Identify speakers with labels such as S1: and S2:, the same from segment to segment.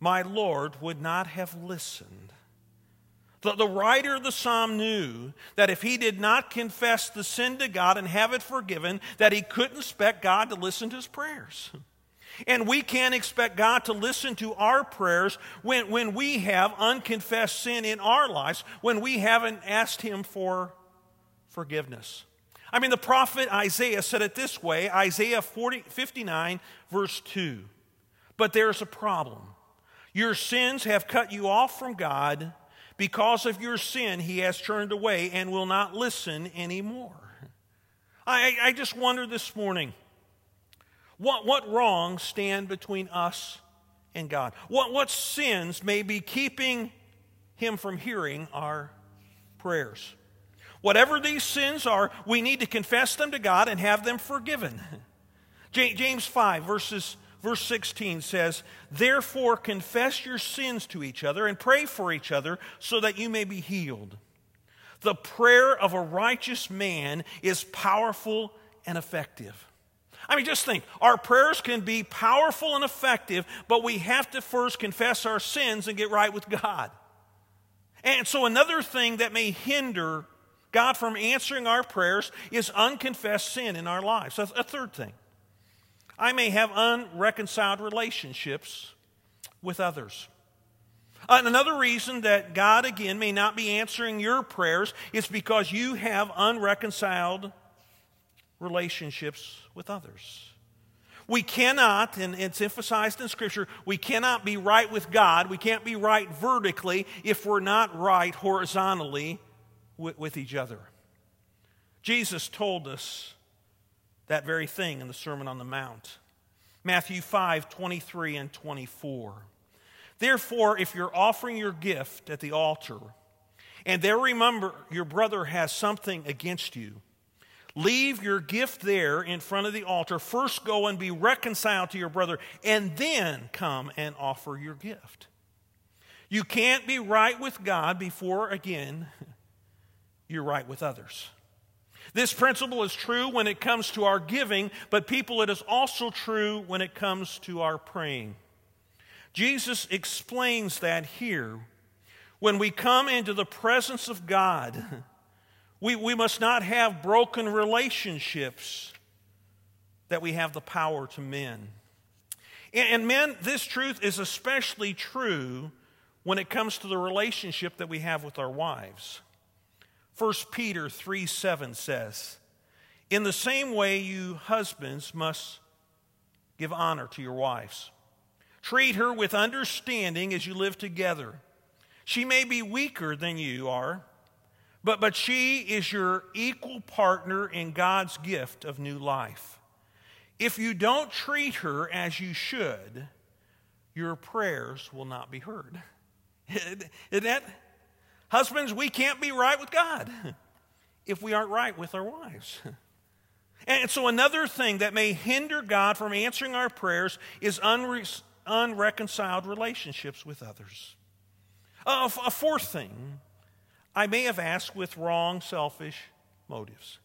S1: my Lord would not have listened. The, the writer of the psalm knew that if he did not confess the sin to God and have it forgiven, that he couldn't expect God to listen to his prayers. And we can't expect God to listen to our prayers when, when we have unconfessed sin in our lives, when we haven't asked Him for forgiveness. I mean, the prophet Isaiah said it this way Isaiah 40, 59, verse 2. But there's a problem. Your sins have cut you off from God. Because of your sin, He has turned away and will not listen anymore. I, I just wonder this morning what, what wrongs stand between us and God? What, what sins may be keeping Him from hearing our prayers? Whatever these sins are, we need to confess them to God and have them forgiven. James 5, verses, verse 16 says, Therefore confess your sins to each other and pray for each other so that you may be healed. The prayer of a righteous man is powerful and effective. I mean, just think our prayers can be powerful and effective, but we have to first confess our sins and get right with God. And so, another thing that may hinder God from answering our prayers is unconfessed sin in our lives. A, third thing, I may have unreconciled relationships with others. Uh, another reason that God, again, may not be answering your prayers is because you have unreconciled relationships with others. We cannot, and it's emphasized in Scripture, we cannot be right with God, we can't be right vertically if we're not right horizontally with, with each other. Jesus told us that very thing in the Sermon on the Mount. Matthew 5 23 and 24. Therefore, if you're offering your gift at the altar, and there remember your brother has something against you, Leave your gift there in front of the altar. First go and be reconciled to your brother, and then come and offer your gift. You can't be right with God before, again, you're right with others. This principle is true when it comes to our giving, but people, it is also true when it comes to our praying. Jesus explains that here. When we come into the presence of God, we, we must not have broken relationships that we have the power to mend. And, and men, this truth is especially true when it comes to the relationship that we have with our wives. 1 Peter 3 7 says, In the same way, you husbands must give honor to your wives. Treat her with understanding as you live together. She may be weaker than you are but, but she is your equal partner in God's gift of new life. If you don't treat her as you should, your prayers will not be heard. Isn't that? Husbands, we can't be right with God if we aren't right with our wives. And so, another thing that may hinder God from answering our prayers is unre- unreconciled relationships with others. Uh, a fourth thing I may have asked with wrong, selfish motives.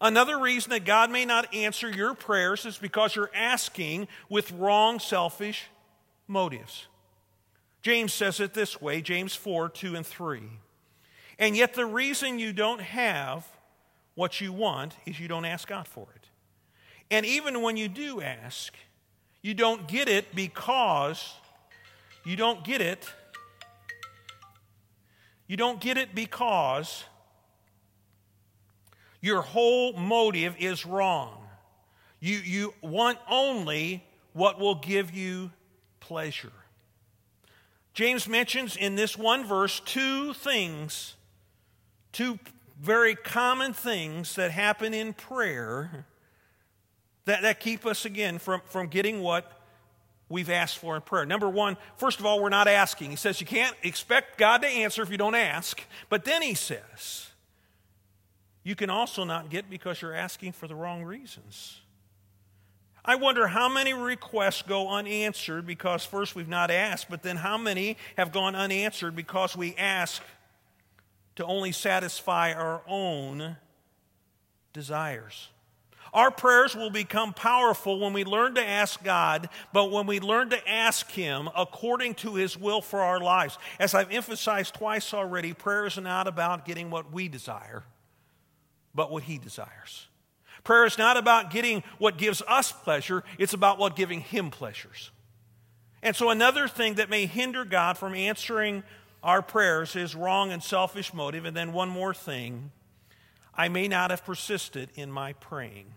S1: Another reason that God may not answer your prayers is because you're asking with wrong, selfish motives. James says it this way James 4 2 and 3. And yet, the reason you don't have what you want is you don't ask God for it. And even when you do ask, you don't get it because you don't get it you don't get it because your whole motive is wrong. You, you want only what will give you pleasure. James mentions in this one verse two things, two very common things that happen in prayer that, that keep us again from, from getting what we've asked for in prayer. Number one, first of all, we're not asking. He says you can't expect God to answer if you don't ask. But then he says, you can also not get because you're asking for the wrong reasons. I wonder how many requests go unanswered because first we've not asked, but then how many have gone unanswered because we ask to only satisfy our own desires. Our prayers will become powerful when we learn to ask God, but when we learn to ask Him according to His will for our lives. As I've emphasized twice already, prayer is not about getting what we desire, but what He desires. Prayer is not about getting what gives us pleasure, it's about what giving Him pleasures. And so, another thing that may hinder God from answering our prayers is wrong and selfish motive. And then, one more thing I may not have persisted in my praying.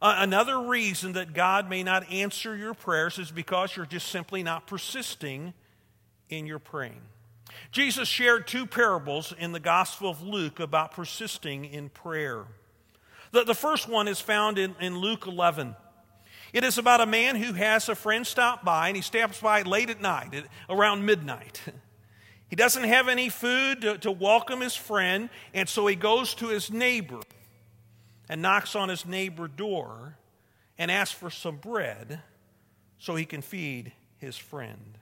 S1: Another reason that God may not answer your prayers is because you're just simply not persisting in your praying. Jesus shared two parables in the Gospel of Luke about persisting in prayer. The, the first one is found in, in Luke 11. It is about a man who has a friend stop by, and he stops by late at night, around midnight. He doesn't have any food to, to welcome his friend, and so he goes to his neighbor and knocks on his neighbor door and asks for some bread so he can feed his friend.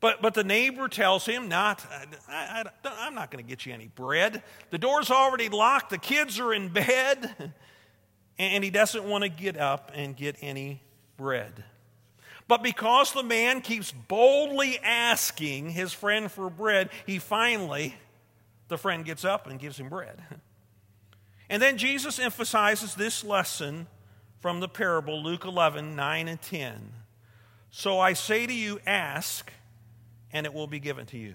S1: But, but the neighbor tells him, not, I, I, I'm not going to get you any bread. The door's already locked, the kids are in bed, and he doesn't want to get up and get any bread. But because the man keeps boldly asking his friend for bread, he finally, the friend gets up and gives him bread. And then Jesus emphasizes this lesson from the parable, Luke 11, 9 and 10. So I say to you, ask, and it will be given to you.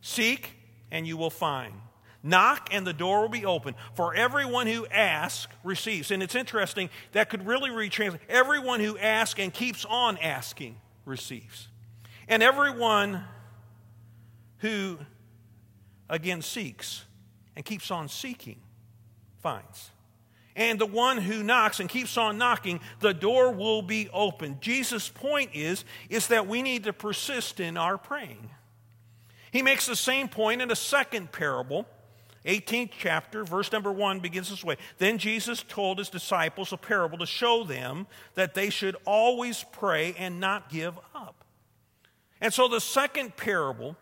S1: Seek, and you will find. Knock, and the door will be open. For everyone who asks receives. And it's interesting, that could really retranslate everyone who asks and keeps on asking receives. And everyone who, again, seeks and keeps on seeking finds. And the one who knocks and keeps on knocking, the door will be open. Jesus' point is, is that we need to persist in our praying. He makes the same point in a second parable. 18th chapter, verse number 1 begins this way. Then Jesus told his disciples a parable to show them that they should always pray and not give up. And so the second parable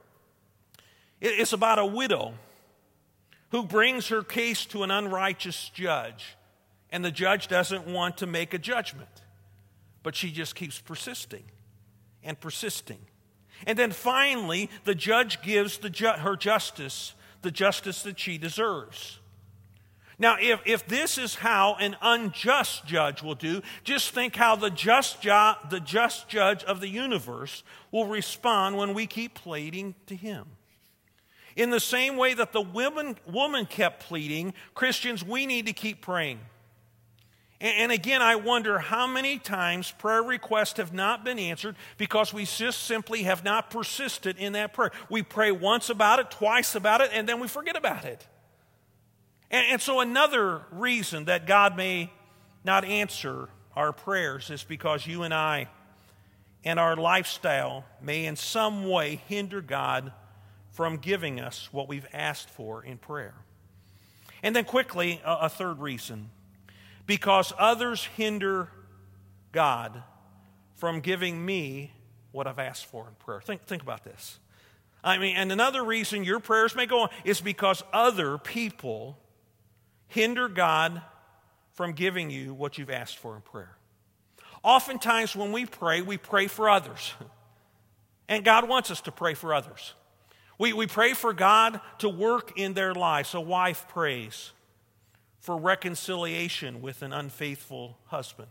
S1: is about a widow who brings her case to an unrighteous judge, and the judge doesn't want to make a judgment, but she just keeps persisting and persisting. And then finally, the judge gives the ju- her justice, the justice that she deserves. Now, if, if this is how an unjust judge will do, just think how the just, jo- the just judge of the universe will respond when we keep pleading to him. In the same way that the woman, woman kept pleading, Christians, we need to keep praying. And again, I wonder how many times prayer requests have not been answered because we just simply have not persisted in that prayer. We pray once about it, twice about it, and then we forget about it. And, so, another reason that God may not answer our prayers is because you and I and our lifestyle may in some way hinder God from giving us what we've asked for in prayer. And then, quickly, a, a third reason because others hinder God from giving me what I've asked for in prayer. Think, think about this. I mean, and another reason your prayers may go on is because other people hinder God from giving you what you've asked for in prayer. Oftentimes, when we pray, we pray for others. And God wants us to pray for others. We, we pray for God to work in their lives. A wife prays for reconciliation with an unfaithful husband.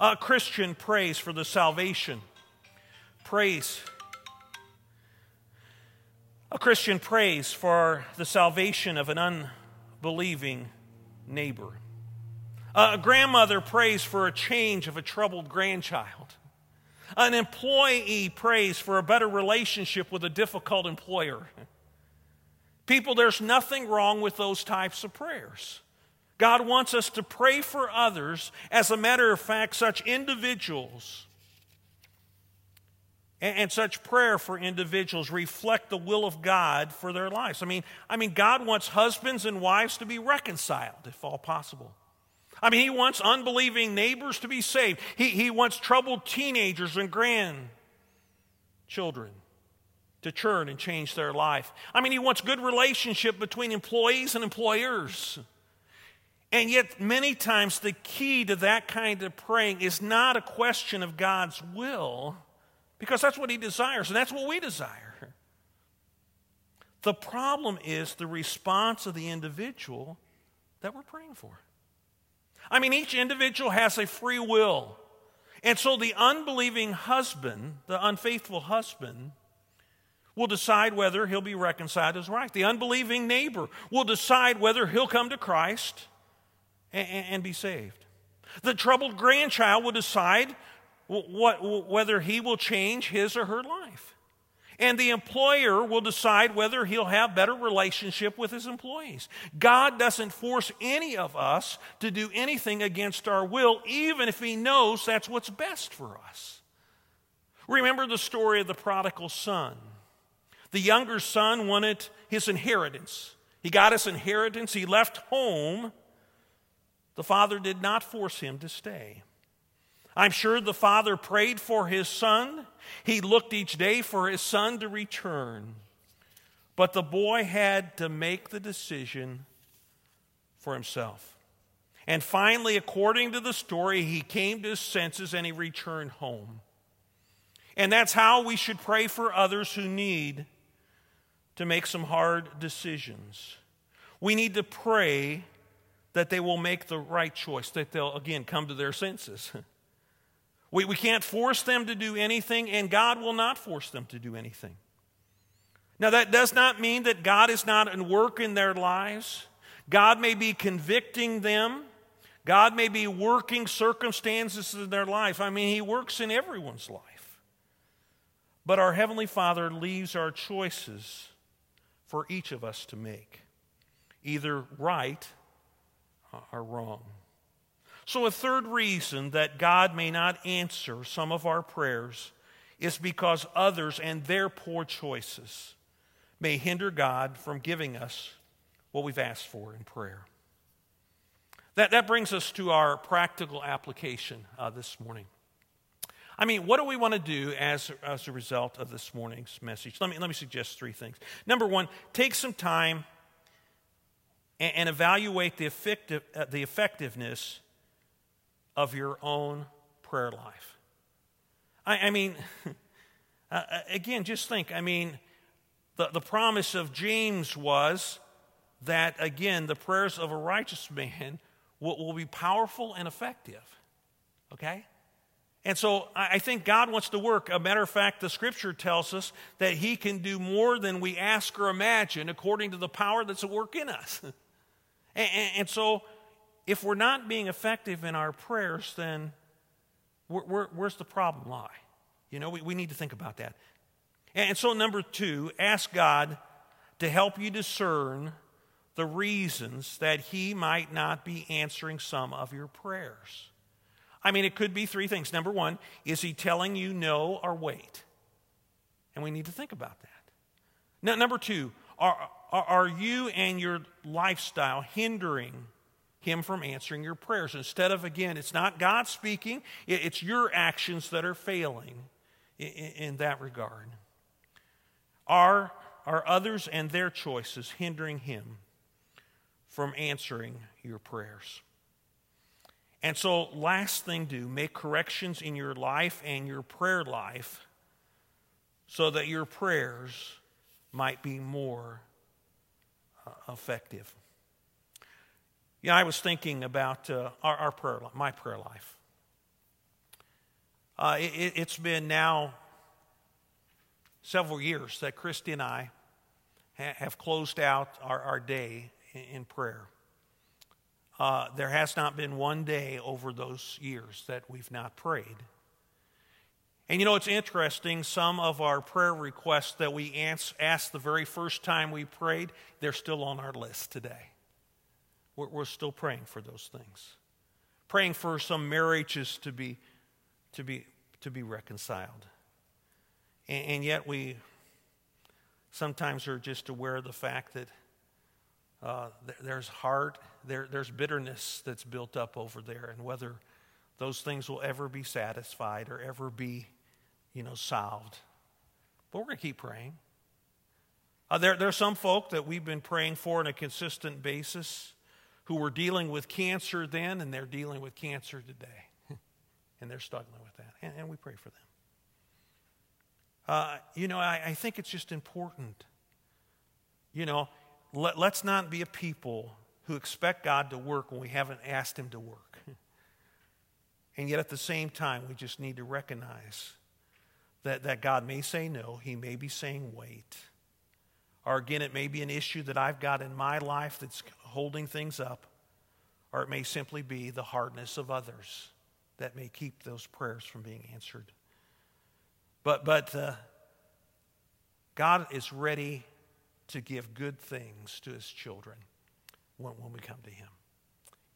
S1: A Christian prays for the salvation. Prays. A Christian prays for the salvation of an unbelieving neighbor. A grandmother prays for a change of a troubled grandchild. An employee prays for a better relationship with a difficult employer. People, there's nothing wrong with those types of prayers. God wants us to pray for others. As a matter of fact, such individuals and, such prayer for individuals reflect the will of God for their lives. I mean, I mean, God wants husbands and wives to be reconciled, if all possible. I mean, he wants unbelieving neighbors to be saved. He, he wants troubled teenagers and grandchildren to churn and change their life. I mean, he wants good relationship between employees and employers. And yet, many times, the key to that kind of praying is not a question of God's will, because that's what He desires, and that's what we desire. The problem is the response of the individual that we're praying for. I mean, each individual has a free will. And so the unbelieving husband, the unfaithful husband, will decide whether he'll be reconciled as right. The unbelieving neighbor will decide whether he'll come to Christ and, and be saved. The troubled grandchild will decide what, whether he will change his or her life. And the employer will decide whether he'll have better relationship with his employees. God doesn't force any of us to do anything against our will, even if he knows that's what's best for us. Remember the story of the prodigal son. The younger son wanted his inheritance. He got his inheritance, he left home. The father did not force him to stay. I'm sure the father prayed for his son. He looked each day for his son to return. But the boy had to make the decision for himself. And finally, according to the story, he came to his senses and he returned home. And that's how we should pray for others who need to make some hard decisions. We need to pray that they will make the right choice, that they'll, again, come to their senses. We, we can't force them to do anything, and God will not force them to do anything. Now, that does not mean that God is not at work in their lives. God may be convicting them. God may be working circumstances in their life. I mean, He works in everyone's life. But our Heavenly Father leaves our choices for each of us to make, either right or wrong. So, a third reason that God may not answer some of our prayers is because others and their poor choices may hinder God from giving us what we've asked for in prayer. That, that brings us to our practical application uh, this morning. I mean, what do we want to do as, as a result of this morning's message? Let me, let me suggest three things. Number one, take some time and, and evaluate the, effective, uh, the effectiveness of your own prayer life. I, I mean, uh, uh, again, just think. I mean, the, the promise of James was that, again, the prayers of a righteous man will, will be powerful and effective. Okay? And so I think God wants to work. A matter of fact, the scripture tells us that He can do more than we ask or imagine according to the power that's at work in us. and, and, so if we're not being effective in our prayers, then where, where, where's the problem lie? You know, we, we need to think about that. And so, number two, ask God to help you discern the reasons that He might not be answering some of your prayers. I mean, it could be three things. Number one, is He telling you no or wait? And we need to think about that. Now, number two, are, are, you and your lifestyle hindering him from answering your prayers. Instead of, again, it's not God speaking, it's your actions that are failing in that regard. Are, are others and their choices hindering him from answering your prayers? And so, last thing do make corrections in your life and your prayer life so that your prayers might be more uh, effective. Yeah, I was thinking about uh, our, our, prayer, my prayer life. Uh, it, has been now several years that Christy and I ha- have closed out our, our day in, in prayer. Uh, there has not been one day over those years that we've not prayed. And you know, it's interesting. Some of our prayer requests that we asked the very first time we prayed, they're still on our list today. We're, we're still praying for those things. Praying for some marriages to be, to be, to be reconciled. And, and yet we sometimes are just aware of the fact that uh, there's heart, there, there's bitterness that's built up over there, and whether those things will ever be satisfied or ever be, you know, solved. But we're going to keep praying. Uh, there, there are some folk that we've been praying for on a consistent basis who were dealing with cancer then and they're dealing with cancer today. and they're struggling with that. And, and we pray for them. Uh, you know, I, I, think it's just important. You know, let, let's not be a people who expect God to work when we haven't asked Him to work. and yet at the same time, we just need to recognize that, that God may say no, He may be saying wait. Or again, it may be an issue that I've got in my life that's holding things up. Or it may simply be the hardness of others that may keep those prayers from being answered. But, but uh, God is ready to give good things to his children when, when we come to him.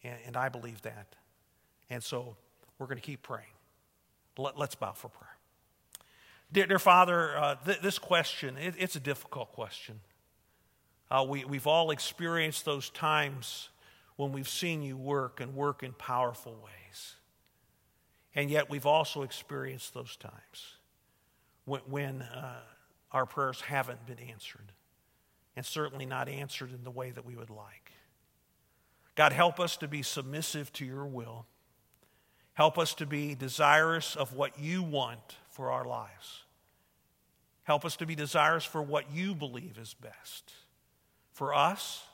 S1: And, and I believe that. And so we're going to keep praying. Let, us bow for prayer. Dear, dear Father, uh, th- this question, it, it's a difficult question. Uh, we, we've all experienced those times when we've seen you work and work in powerful ways. And yet we've also experienced those times when, when uh, our prayers haven't been answered, and certainly not answered in the way that we would like. God, help us to be submissive to your will. Help us to be desirous of what you want for our lives. Help us to be desirous for what you believe is best for us,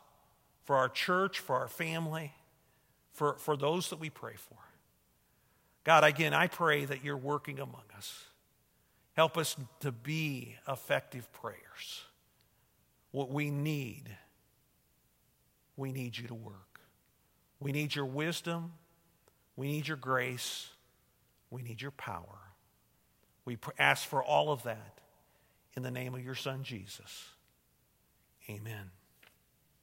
S1: for our church, for our family, for, for those that we pray for. God, again, I pray that you're working among us. Help us to be effective prayers. What we need, we need you to work. We need your wisdom. We need your grace. We need your power. We ask for all of that in the name of your Son, Jesus. Amen.